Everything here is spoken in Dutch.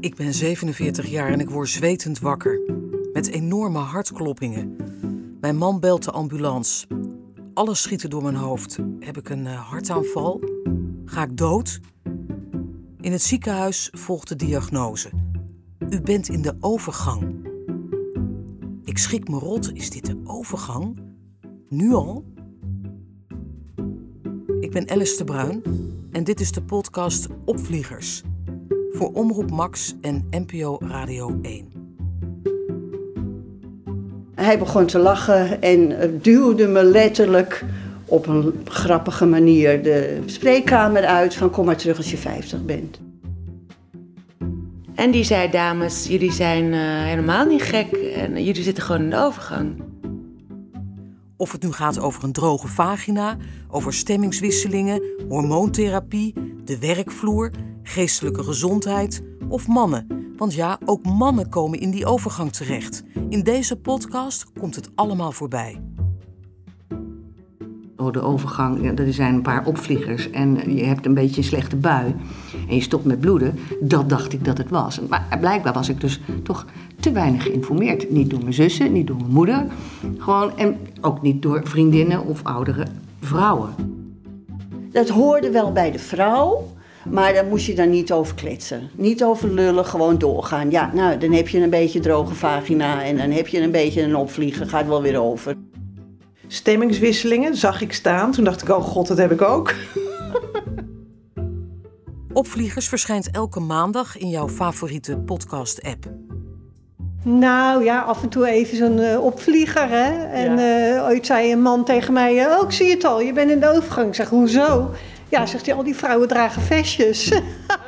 Ik ben 47 jaar en ik word zwetend wakker. Met enorme hartkloppingen. Mijn man belt de ambulance. Alles schiet er door mijn hoofd. Heb ik een uh, hartaanval? Ga ik dood? In het ziekenhuis volgt de diagnose. U bent in de overgang. Ik schrik me rot. Is dit de overgang? Nu al? Ik ben Alice de Bruin en dit is de podcast Opvliegers voor Omroep Max en NPO Radio 1. Hij begon te lachen en duwde me letterlijk op een grappige manier de spreekkamer uit van kom maar terug als je 50 bent. En die zei, dames, jullie zijn uh, helemaal niet gek en jullie zitten gewoon in de overgang. Of het nu gaat over een droge vagina, over stemmingswisselingen, hormoontherapie, de werkvloer, geestelijke gezondheid of mannen. Want ja, ook mannen komen in die overgang terecht. In deze podcast komt het allemaal voorbij. Oh, de overgang, er zijn een paar opvliegers en je hebt een beetje een slechte bui. En je stopt met bloeden. Dat dacht ik dat het was. Maar blijkbaar was ik dus toch te weinig geïnformeerd. Niet door mijn zussen, niet door mijn moeder. Gewoon, en ook niet door vriendinnen of oudere vrouwen. Dat hoorde wel bij de vrouw. Maar daar moest je dan niet over kletsen. Niet over lullen, gewoon doorgaan. Ja, nou, dan heb je een beetje droge vagina en dan heb je een beetje een opvliegen, gaat wel weer over. Stemmingswisselingen zag ik staan. Toen dacht ik, oh god, dat heb ik ook. Opvliegers verschijnt elke maandag in jouw favoriete podcast-app. Nou ja, af en toe even zo'n uh, opvlieger. Hè? En uh, ooit zei een man tegen mij: Oh, ik zie het al, je bent in de overgang. Ik zeg: Hoezo? Ja, zegt hij, al die vrouwen dragen vestjes.